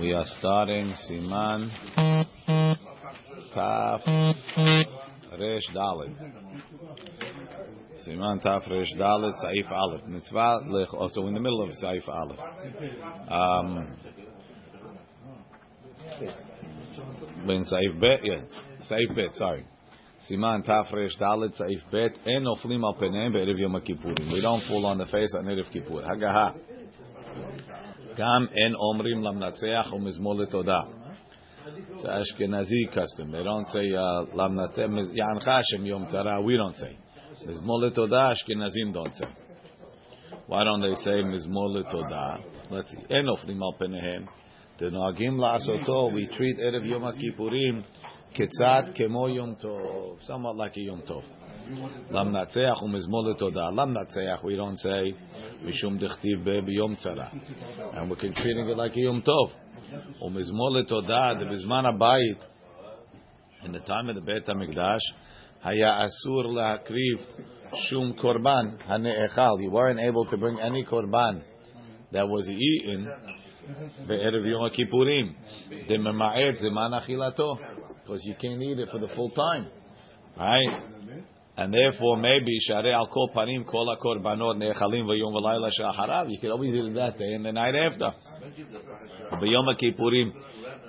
We are starting Siman Taf Resh Dalet. Siman Taf Resh Dalet Saif Aleph. Mitzvah Lech. Also in the middle of Saif Aleph. Um, when Saif Bet, yeah, Saif Bet. Sorry. Siman Taf Resh Dalet Saif Bet. En Oflim Al Peneim Be'erev Yom Kippurim. We don't fall on the face on Erev Kippur. Hagaha. גם אין אומרים למנצח ומזמור לתודה. It's Ashkenazi custom. They don't say למנצח, יענך השם יום צרה, we don't say. מזמור לתודה, Ashkenazim don't say. Why don't they say מזמור לתודה? Let's see. אין אופנים על פניהם. דנוהגים לעשותו, we treat ערב יום הכיפורים קצת כמו יום טוב. somewhat like a יום טוב. למנצח ומזמור לתודה. למנצח, we don't say משום דכתיב ביום צרה. And we're treating it like a יום טוב. ומזמור לתודה, בזמן הבית, in the time of the בית המקדש, היה אסור להקריב שום קורבן הנאכל. You weren't able to bring any קורבן that was eaten בערב יום הכיפורים. דממעט זמן אכילתו. Because you can't eat it for the full time. Right? And therefore, maybe share al kol panim kol hakorbanot nechalim v'yom v'layla shaharav. You could always eat that day and the night after. B'yom kippurim,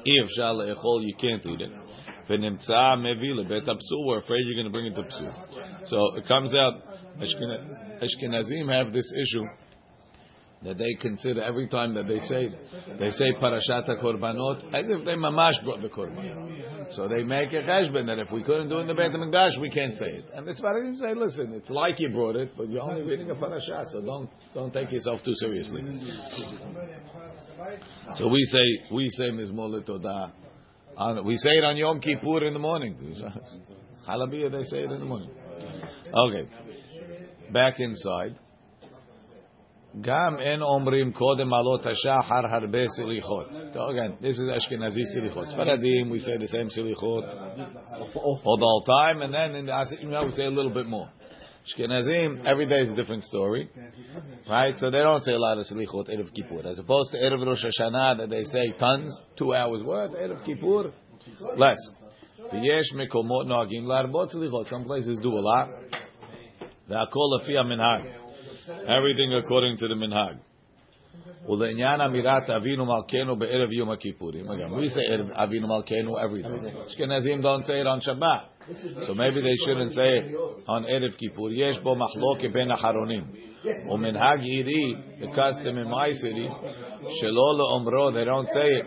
if shal le'echol, you can't eat it. V'nimtza mevi lebet apsur. We're afraid you're going to bring it to psur. So it comes out, Ashkenazim have this issue that they consider every time that they say they say parashat korbanot as if they mamash brought the korban. So they make a cheshbon that if we couldn't do it in the Beit Hamikdash, we can't say it. And the Sfaradim say, listen, it's like you brought it, but you're only reading a parashat, so don't don't take yourself too seriously. So we say we say mizmor todah. On, we say it on Yom Kippur in the morning. Halabiyah, they say it in the morning. Okay, back inside. גם אין אומרים קודם עלות השחר הרבה סליחות. So again, this is Ashkenazi silichot. Sfaradim, we say the same silichot all the time, and then in the Asim, we say a little bit more. Ashkenazim, every day is a different story, right? So they don't say a lot of silichot Erev Kippur, as opposed to Erev Rosh Hashanah that they say tons, two hours worth. Erev Kippur, less. V'yesh mekomot noagim larbot silichot. Some places do a lot. Ve'akol lefi minhag. Everything according to the minhag. ולעניין אמירת אבינו מלכנו בערב יום הכיפורים. Again, we say אבינו מלכנו every day. Ashkenazim don't say it on Shabbat. So maybe they shouldn't say it on ערב כיפור. יש בו מחלוקת בין אחרונים. ומנהג עירי, the custom in my city, שלא לאומרו, they don't say it,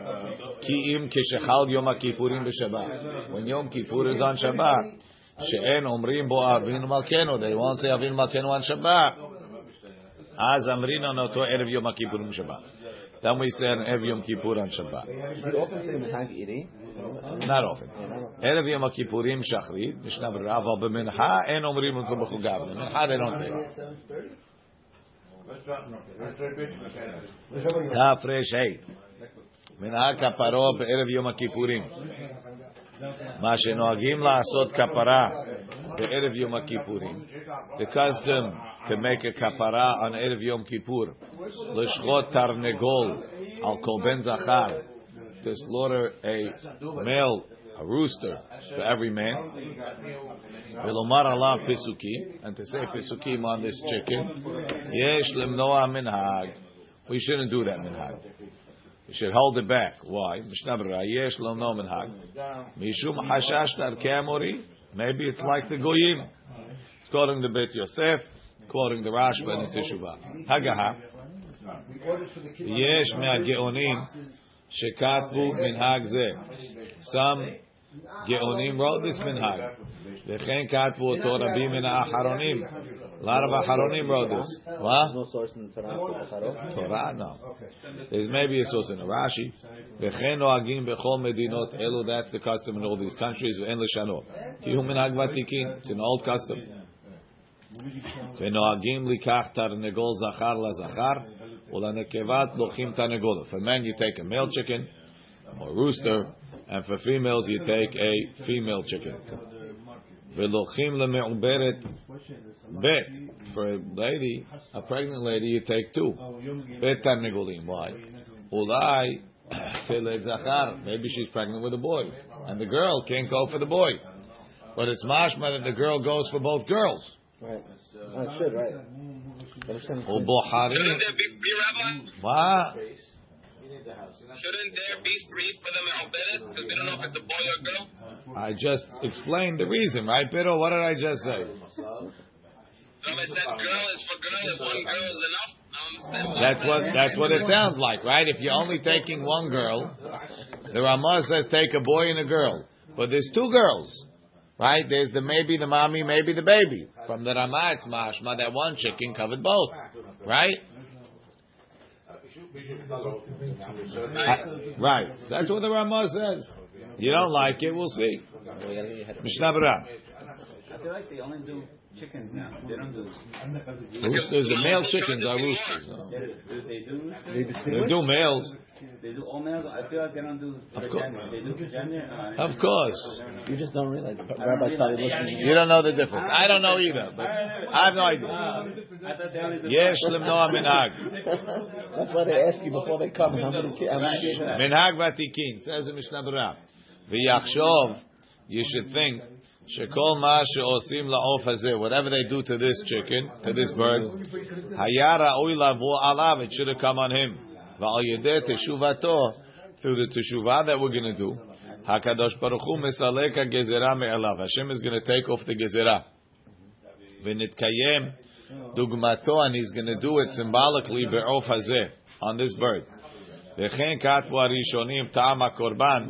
כי אם כשחל יום הכיפורים בשבת. When יום כיפור is on Shabbat, שאין אומרים בו אבינו מלכנו, they won't say אבינו מלכנו on Shabbat. אז אמרינן אותו ערב יום הכיפורים שבת. למה הוא ישראל ערב יום כיפורן שבת? נער אופן. ערב יום הכיפורים שחרית, ישנה ברירה, אבל במנחה אין אומרים אותו בחוגה, במנחה זה לא צריך. תר"ה מנהג כפרו בערב יום הכיפורים. מה שנוהגים לעשות כפרה the Erev Yom Kippurim, the custom to make a kapara on Erev Yom Kippur, l'shchot tarnegol al kol ben zachar, to slaughter a male, a rooster for every man, v'lomar alav pisukim, and to say pisukim on this chicken, yesh lemnoa minhag, we shouldn't do that minhag. We should hold it back. Why? Mishnah Yesh lo no minhag. Mishum hashash tarkei amori. Maybe it's like the goyim. According to Beit Yosef, quoting the Rashba and the Teshuvah. Hagaha. יש מהגאונים שכתבו מנהג זה. Some גאונים wrote this מנהג. וכן כתבו אותו רבים מן האחרונים. A lot of אחרונים wrote this. What? No source in the Torah for Bacharo? Torah, no. There's maybe a source in a Rashi. וכן נוהגים בכל מדינות אלו, that's the custom in all these countries, ואין לשנות. כי הוא מנהג ותיקין. It's an old custom. ונוהגים לקח תרנגול זכר לזכר, ולנקבת לוקחים תרנגול. For men you take a male chicken, or rooster, and for females you take a female chicken. Velochim leme'uberet bet. For a lady, a pregnant lady, you take two. Bet negolim. Why? Ulai zachar. Maybe she's pregnant with a boy. And the girl can't go for the boy. But it's mashma that the girl goes for both girls. Right. I should, right. Couldn't be rabbi? What? Shouldn't there be three for them Albedet? Because we don't know if it's a boy or a girl. I just explained the reason, right, Pero? What did I just say? Rabbi said girl is for girl, if one girl is enough. I don't understand. That's what that's what it sounds like, right? If you're only taking one girl, the Ramah says take a boy and a girl, but there's two girls, right? There's the maybe the mommy, maybe the baby. From the Ramah, it's mashma that one chicken covered both, right? Uh, right. That's what the Ramah says. You don't like it, we'll see. Mishnah. I feel like they only do chickens now. They don't do. Roosters, the male chickens are roosters. They, do they do roosters? They They do males, They do all males. I feel like they don't do Of course. They do vagina. Uh, of course. You just don't realize. Rabbi started listening. You don't know the difference. I don't know either, but I have no idea. I thought they only do. Yesh lemnoa minhag. That's why they ask you before they come how many. How many kids? Minhag vatikin says in Mishnah Berurah. V'yachshov, you should think. Shekol ma she'osim la'of hazeh, whatever they do to this chicken, to this bird, hayara oy lavo alav, it should have come on him. Va'al yedeh teshuvato, through the teshuvah that we're going to do, Hakadosh Baruch Hu mesaleka gezerah me'alav. Hashem is going to take off the gezerah. V'nitkayem dugmato, and He's going to do it symbolically be'of hazeh, on this bird. וכן כתבו הראשונים טעם הקורבן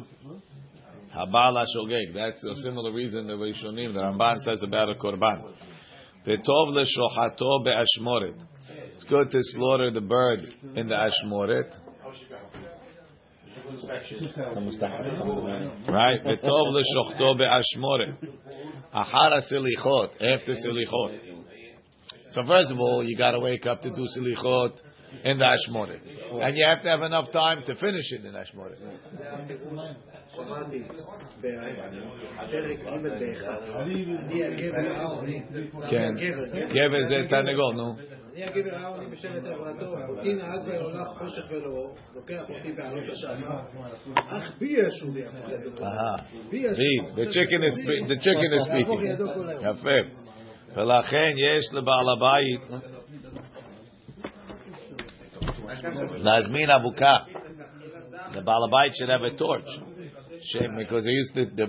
Habala shogeg. That's a similar reason the Rishonim, the Ramban says about a korban. Vetov leshochato beashmoret. It's good to slaughter the bird in the ashmoret. Right? Vetov le'shochato beashmoret. Ahara silichot. After silichot. So first of all, you got to wake up to do silichot in the ashmoret, and you have to have enough time to finish it in ashmoret. שמעתי בפרק ג' באחד, אני הגבר העוני, כן. גבר זה תרנגול, נו. אני הגבר העוני בשבט עברתו, אותי נהג והולך חושך ולאור, לוקח אותי בעלות השחר, אך בי ישוב יהפוך לדבר. אהה. בי ישוב. Read. The chicken is spe- the chicken is יהפוך speaking. ידו כל היום. יפה. ולכן יש לבעל הבית להזמין אבוקה. The בעל הבית should have a torch. Shame, because they used to, the,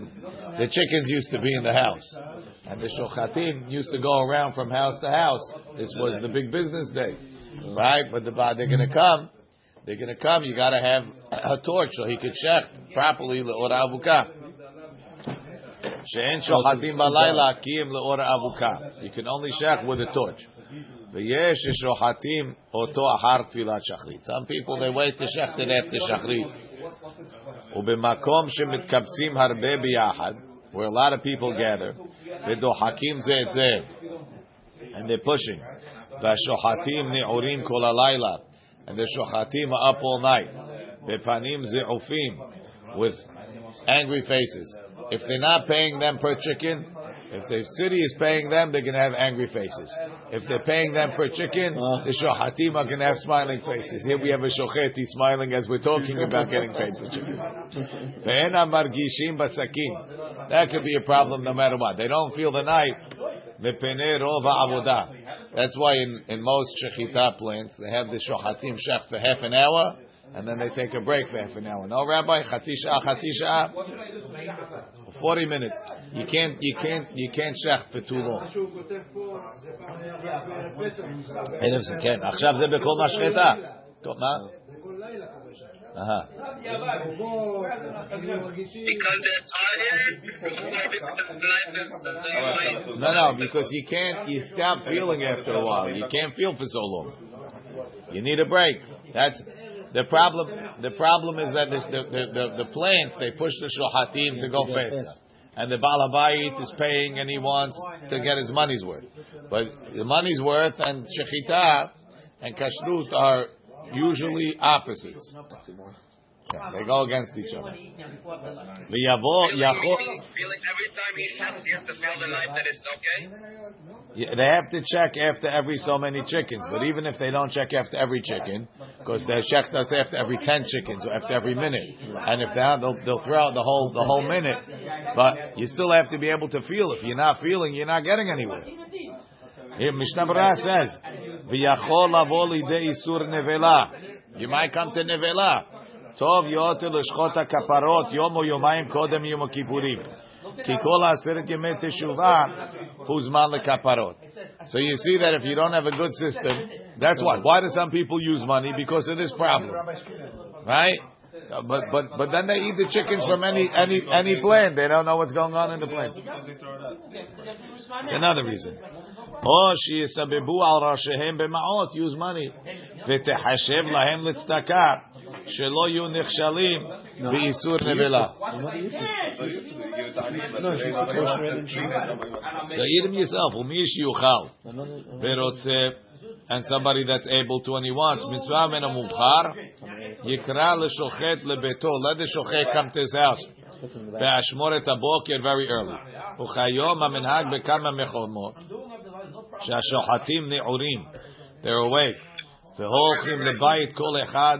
the chickens used to be in the house. And the shochatim used to go around from house to house. This was the big business day. Right? But the, they're going to come. They're going to come. You got to have a torch so he could shecht properly le'or avuka. She'en shochatim balayla kiyim le'or avuka. You can only shecht with a torch. V'yesh shochatim oto ahar tfilat shachrit. Some people they wait to it after shachrit. ובמקום שמתקבצים הרבה ביחד, where a lot of people gather, ודוחקים זה את זה, and they're pushing, והשוחטים נעורים כל הלילה, and the shochatim are up all night, בפנים זעופים, with angry faces. If they're not paying them per chicken, if the city is paying them, they're going to have angry faces. If they're paying them per chicken, uh-huh. the shochatim are going to have smiling faces. Here we have a shochet, he's smiling as we're talking about getting paid for chicken. Ve'en margishim basakim. That could be a problem no matter what. They don't feel the night. Mepenei rov avodah. That's why in, in most shechita plants, they have the shochatim shech for half an hour, and then they take a break for half an hour. No, Rabbi, chatzi shah, chatzi shah. 40 minutes. You can't, you can't, you can't shech for too long. שהוא כותב פה, זה פסח. אלף זה כן. עכשיו זה בכל משחטה. טוב, מה? זה כל לילה קורה שם. אהה. בוא, אנחנו מרגישים... Because they're tired, or because the night is uh, No, no, because you can't, you stop feeling after a while. You can't feel for so long. You need a break. That's the problem. The problem is that the the, the, the, plants they push the shohatim to go faster, and the balabayit is paying and he wants to get his money's worth. But the money's worth and shechita and kashrut are usually opposites. Yeah, they go against each other. V'yavo yachol. Feeling every time he shoots, he has to feel the knife that it's okay. Yeah, they have to check after every so many chickens, but even if they don't check after every chicken, because they check that's after every ten chickens or after every minute, and if they are, they'll, they'll throw out the whole the whole minute. But you still have to be able to feel. If you're not feeling, you're not getting anywhere. Here Mishnah Berurah says, "V'yachol lavo lidei isur nevela." You might come to nevela. טוב יותר לשחוט הכפרות יום או יומיים קודם יום הכיפורים. כי כל עשרת ימי תשובה הוא זמן לכפרות. So you see that if you don't have a good system, that's why. Why do some people use money? Because of this problem. Right? Uh, But but but then they eat the chickens from any any any plant. They don't know what's going on in the plants. It's another reason. או שיסבבו על ראשיהם במעות, use money, ותחשב להם לצדקה, שלא יהיו נכשלים באיסור נבלה. So eat them yourself, ומי שיוכל ורוצה, and somebody that's able to and he wants, מצווה מן המובחר, יקרא לשוחט לביתו, let the שוחט come to his house, באשמורת הבוקר very early. וכיום המנהג בכמה מקומות, שהשוחטים נעורים, they're awake, והולכים לבית כל אחד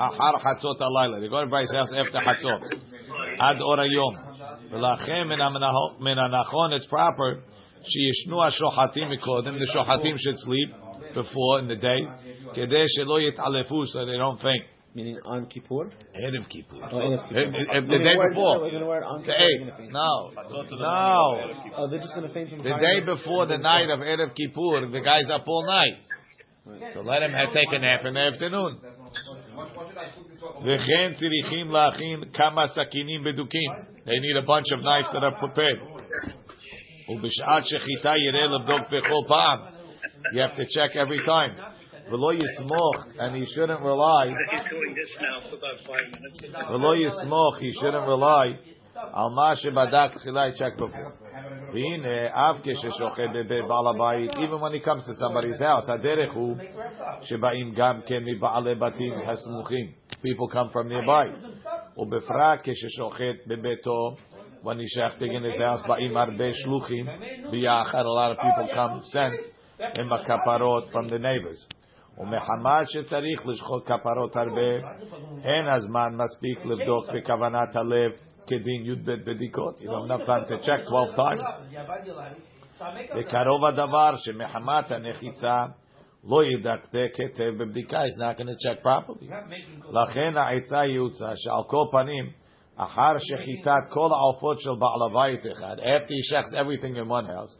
Achar Chatzot Alayla. They go to everybody's house after Chatzot. Ad Orayom. V'lachem it's proper. Sheyishnu ha-shohatim. The should sleep before in the day. Kedei shelo yit'alefu, so they don't faint. Meaning on Kippur? Oh, Erev Kippur. Kippur. The day before. We're. The no. No. Oh, they're just going to faint from The day before the night of Erev Kippur, the guy's up all night. So let him take a nap in the afternoon. They need a bunch of knives that are prepared. You have to check every time. V'lo yismoch, and he shouldn't rely. He's doing he shouldn't rely. Al ma shebadak tchilai check before. Even when he comes to somebody's house, People come from nearby. When he's shechting in his house, a lot of people come sent him a from the neighbors. ומחמת שצריך לשחוט כפרות הרבה, אין הזמן מספיק לבדוק בכוונת הלב כדין י"ב בדיקות. You don't have time to check 12 times. וקרוב הדבר שמחמת הנחיצה לא ידקדק היטב בבדיקה, he's not going to check properly. לכן העצה יוצא שעל כל פנים, אחר שחיטת כל העופות של בעל הבית אחד, after he checks everything in one house,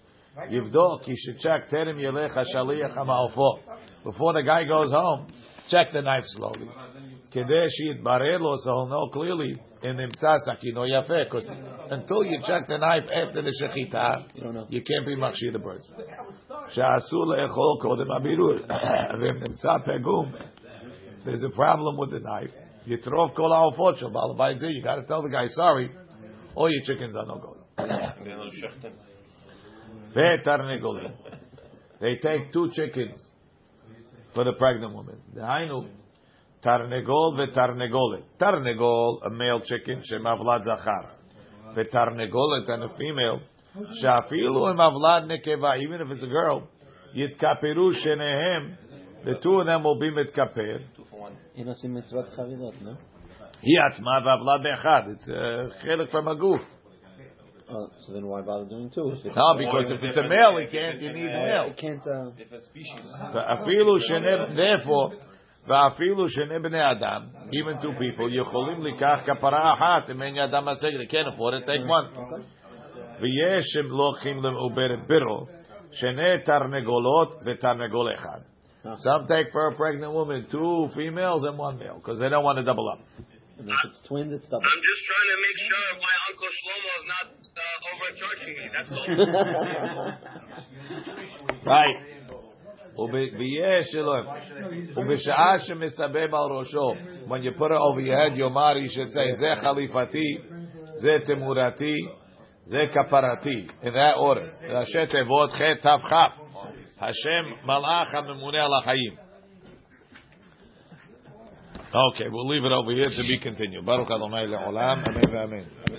יבדוק, he should check טרם ילך השליח המעופות. before the guy goes home, check the knife slowly. Kadesh Barelo, so he'll know clearly in Imsasaki no Yafe, because until you check the knife after the Shechita, you can't be Makshir the birds. Echol Pegum. There's a problem with the knife. You throw Kol Ha'ofot the Balabayit you got to tell the guy, sorry, all your chickens are no good. They take two chickens for the pregnant woman. דהיינו, תרנגול ותרנגולת. תרנגול, a male chicken, שמבלד זכר. ותרנגולת, and a female, שאפילו אם מבלד נקבה, even if it's a girl, יתכפרו שניהם, the two of them will be מתכפר. אין עושים מצוות חבילות, no? היא עצמה והבלד באחד. It's uh, חלק from הגוף. Oh, so then why bother doing two? If it's- No, because if it's a male, he can't, he needs Uh, male. it can't, uh, ואפילו שני, therefore, ואפילו שני בני אדם, even two people, יכולים לקח כפרה אחת, אם אין ידם משגת, they can't afford it, take one. ויש שלוקחים לעוברת בירו, שני תרנגולות ותרנגול אחד. Some take for a pregnant woman two females and one male, because they don't want to double up. And if it's twins, it's double. I'm just trying to make sure my Uncle Shlomo is not uh, overcharging me. That's all. right. When you put it over your head, Yomar, you should say, Ze Khalifati, Ze Temurati, Ze Kaparati. In that order. Hashem Malacha HaMemune Al Okay, we'll leave it over here to be continued. Baruch Adonai le'olam. Amen. Amen.